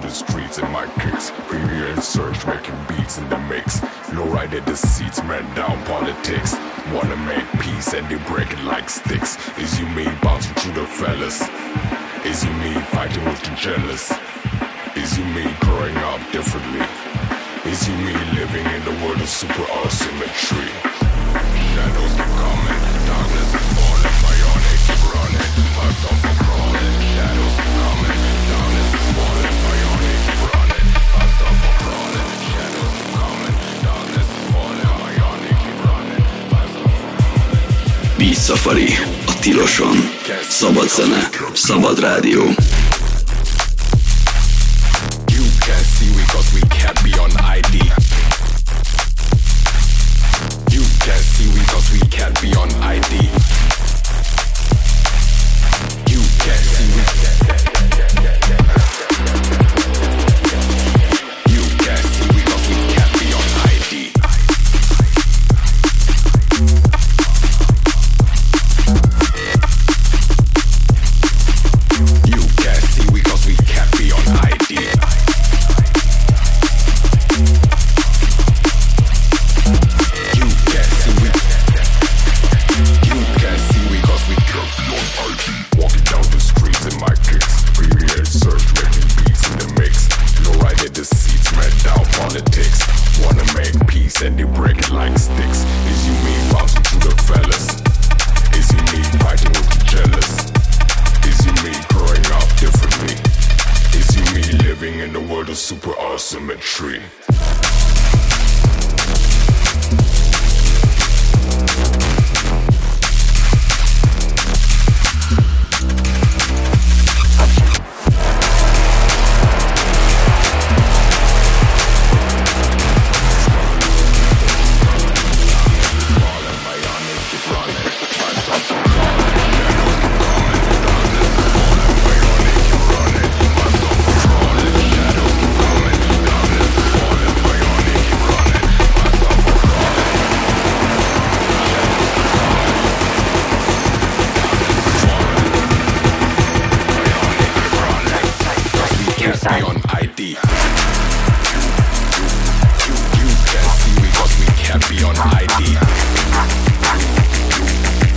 the streets in my kicks. Premier and search, making beats in the mix. Low right at the seats, man down politics. Wanna make peace and they break it like sticks. Is you me bouncing through the fellas? Is you me fighting with the jealous? Is you me growing up differently? Is you me living in the world of super asymmetry? Shadows keep coming, darkness is falling, bionic keep running, off for crawling. Shadows keep coming, Safari, a tiloson. Szabad zene, szabad rádió. Be on ID. You, you can't see we cause we can't be on ID.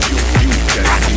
You, you can't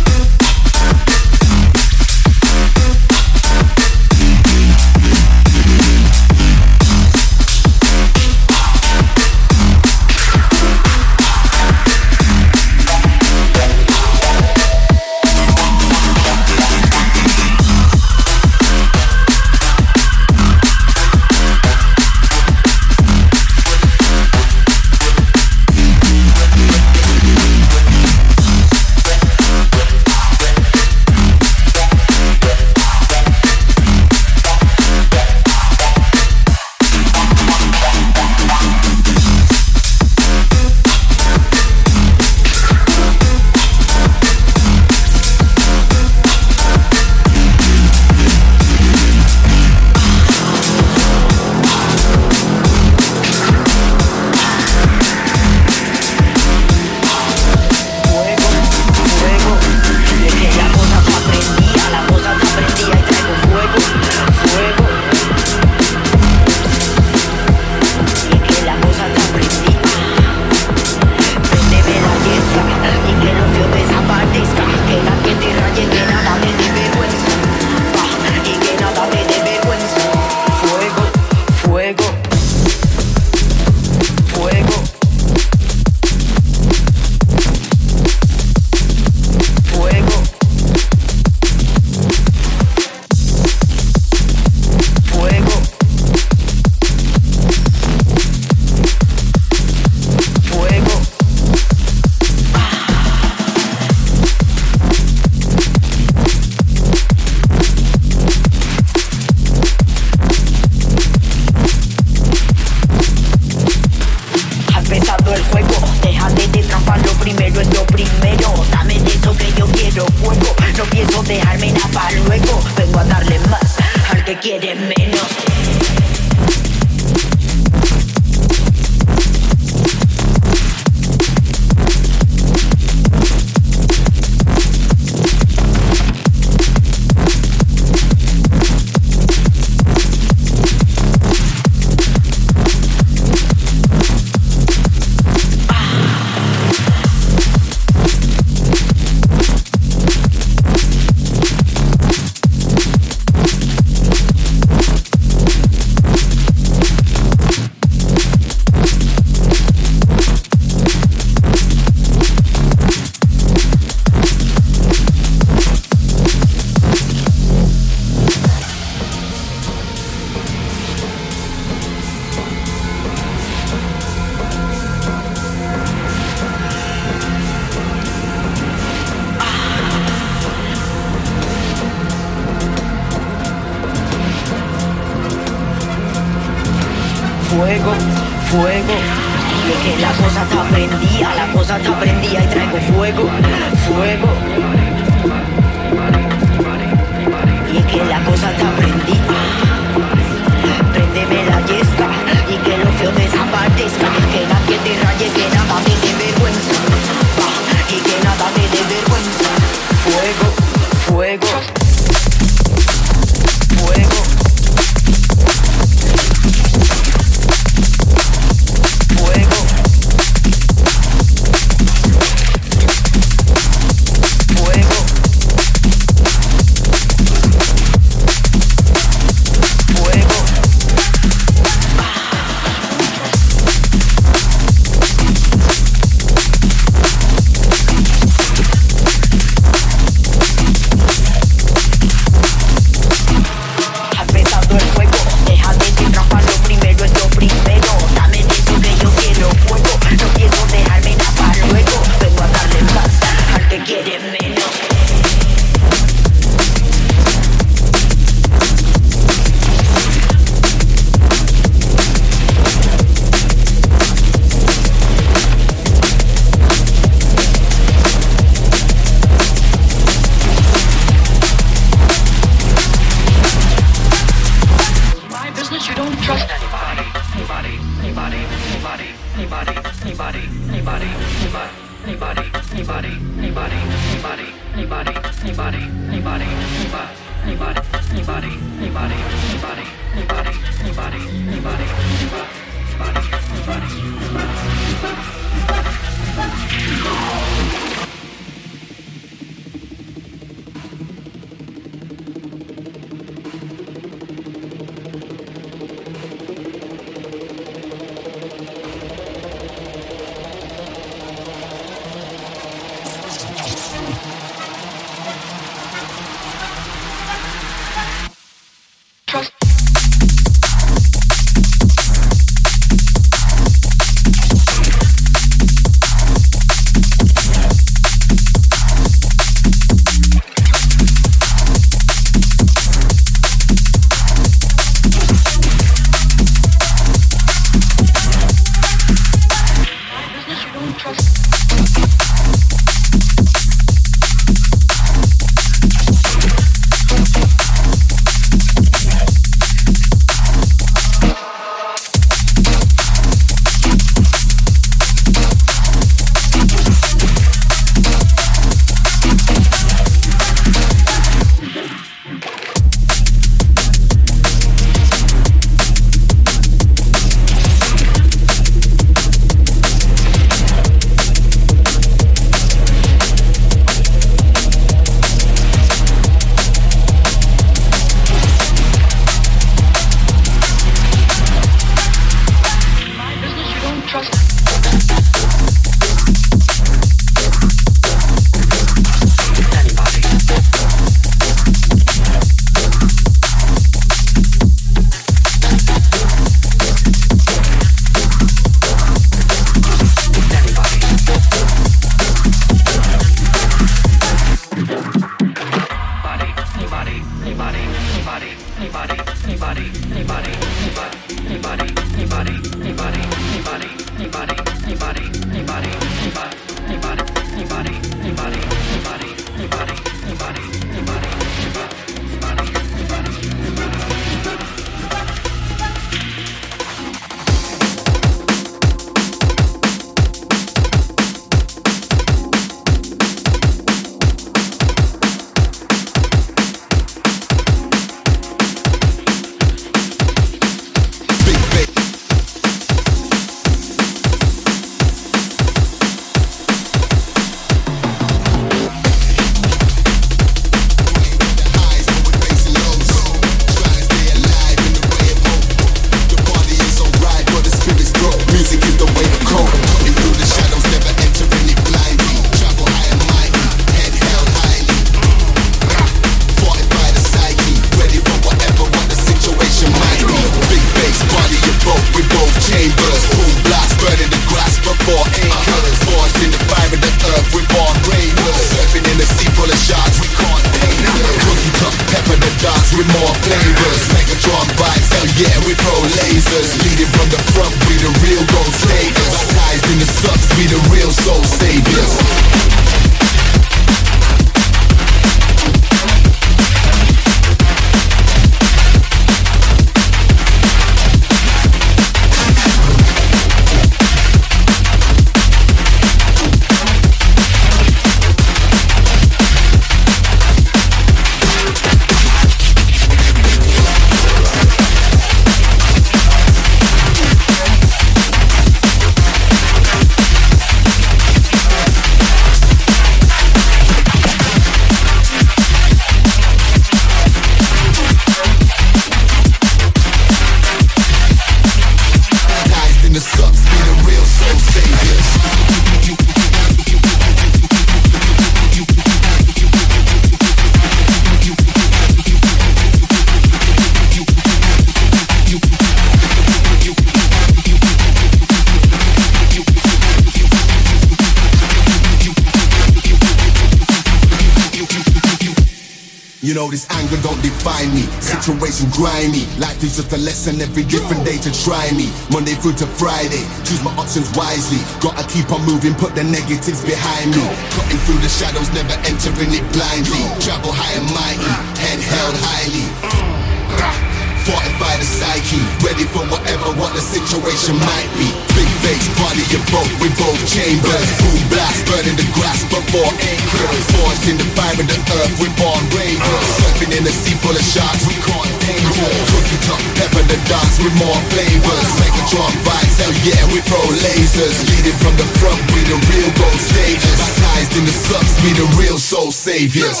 Situation grimy. Life is just a lesson every different day to try me. Monday through to Friday Choose my options wisely. Gotta keep on moving, put the negatives behind me. Cutting through the shadows, never entering it blindly. Travel high and mighty, head held highly Fortify the psyche, ready for whatever what the situation might be. Big bass, body of both with both chambers. Boom blast, burning the grass before anchors. Forged in the fire of the earth, we're born ravers. Surfing in a sea full of sharks, we caught danger. Cooking top, pepper the dance with more flavors. Megatron vibes, hell yeah, we throw lasers. Leading from the front, we the real gold stages. Baptized in the subs, we the real soul saviors.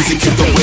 Music is the way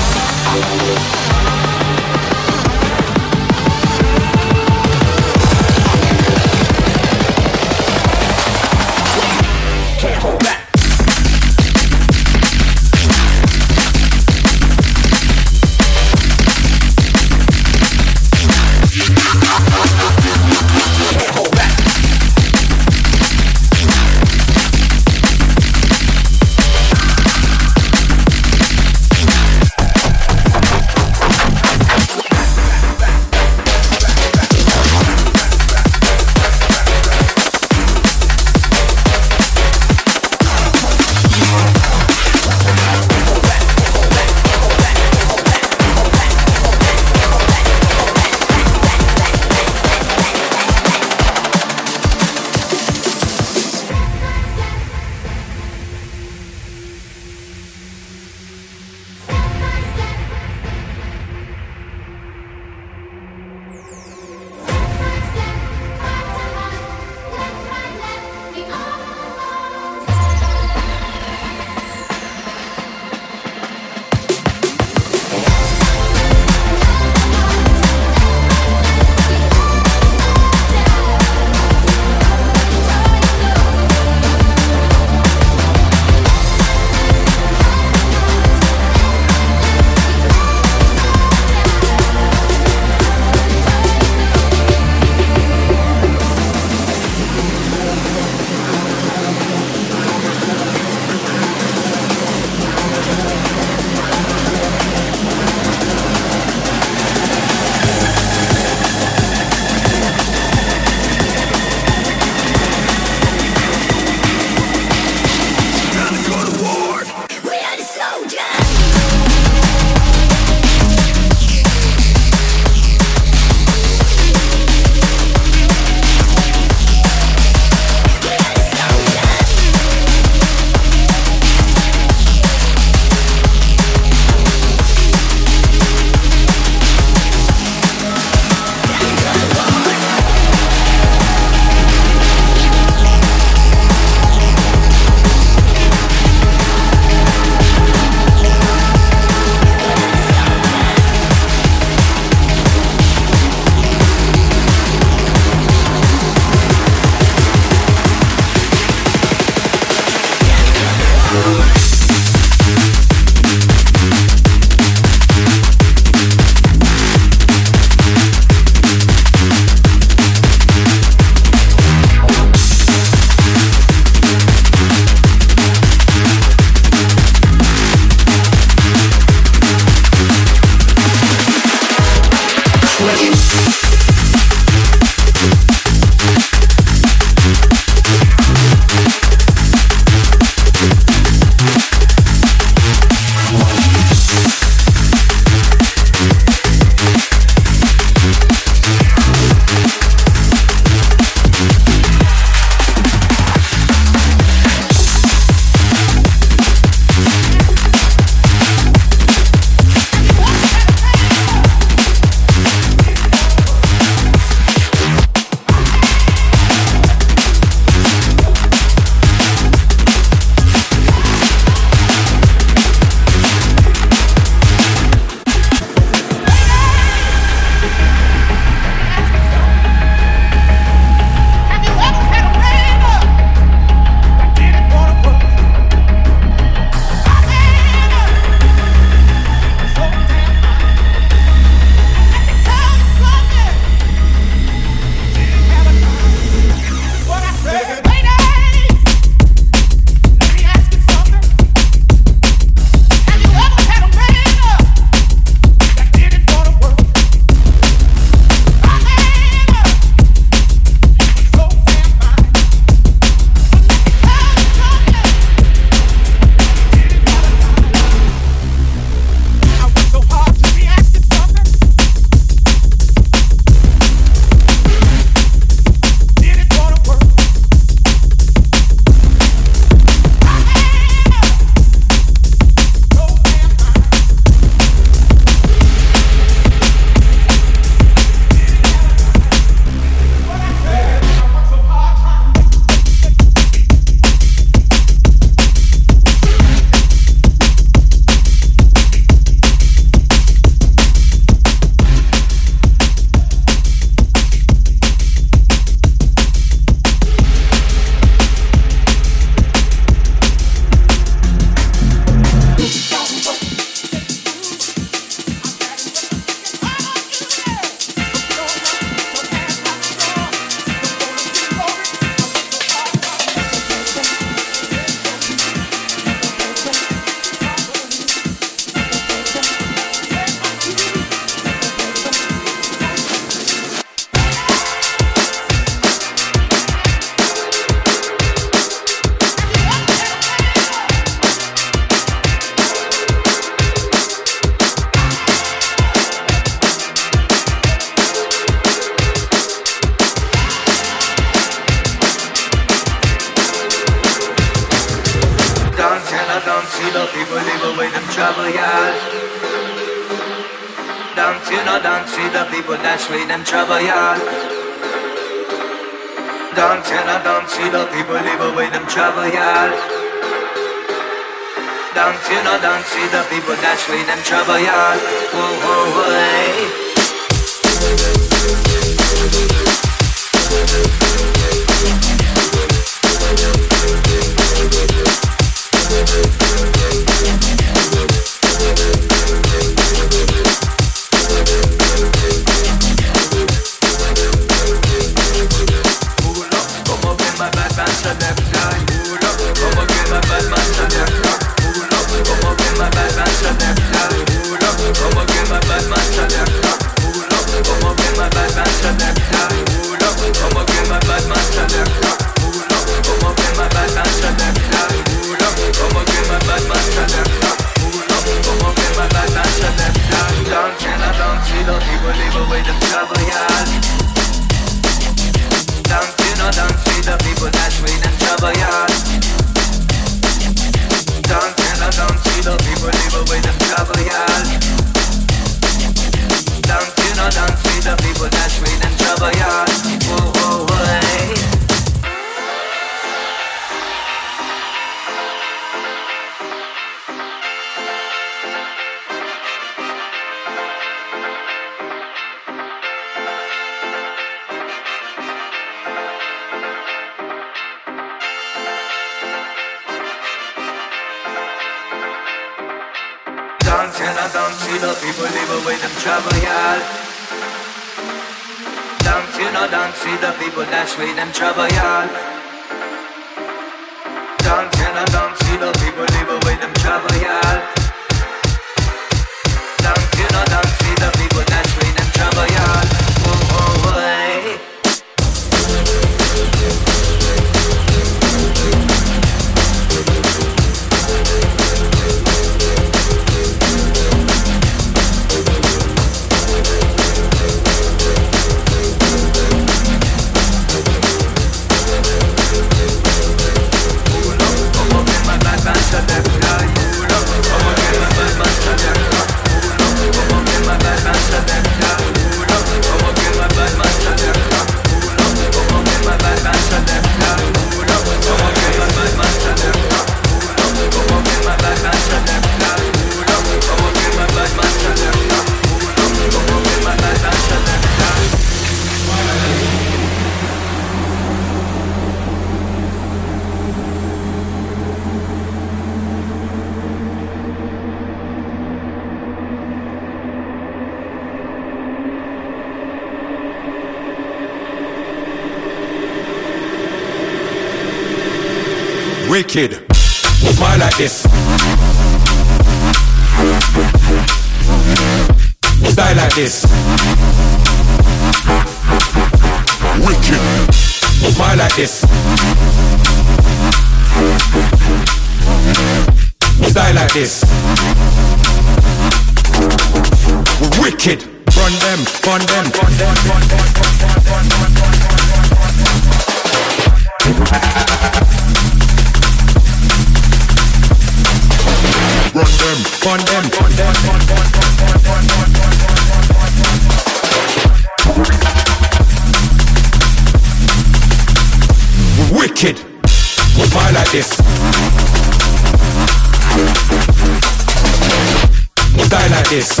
this.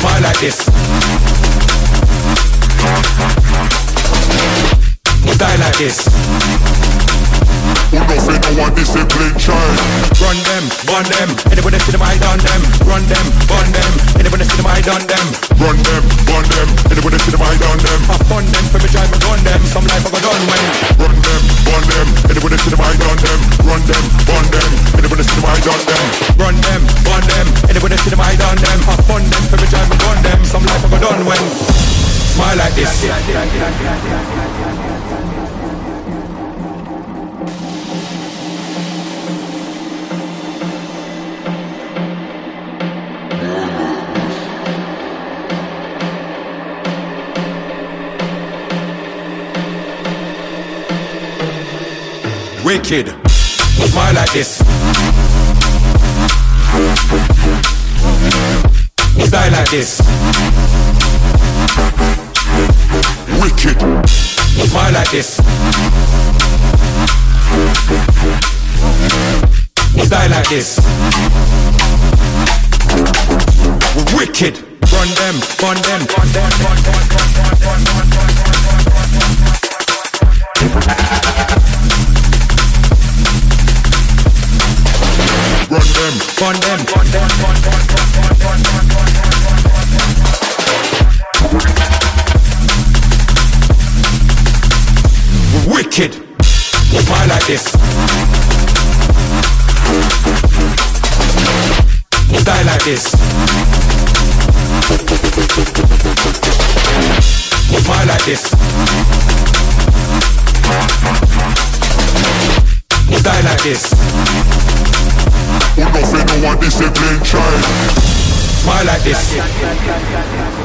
Fire like this. Die like this. Who no fit no one discipline child Run them, run them. Anybody see them I done them? Run them, run them. Anybody see them I done them? Run them, run them. Anybody see them I done them? I fun them for me drive me gun them. Some life I got done when Run them, run them. Anybody see them I done them? Run them, run them. Anybody see them I done them? Run them, run them. Anybody see them I done them? I fun them for me drive me gun them. Some life I got done when Smile like this wicked. Smile like this. Style like this. Wicked. Smile like this. Style like this. Wicked. Run them, run them, run them, run them, run them, run them. on them. Wicked. Why like this? Die like this. Why like this? Die like this discipline child. Smile like this.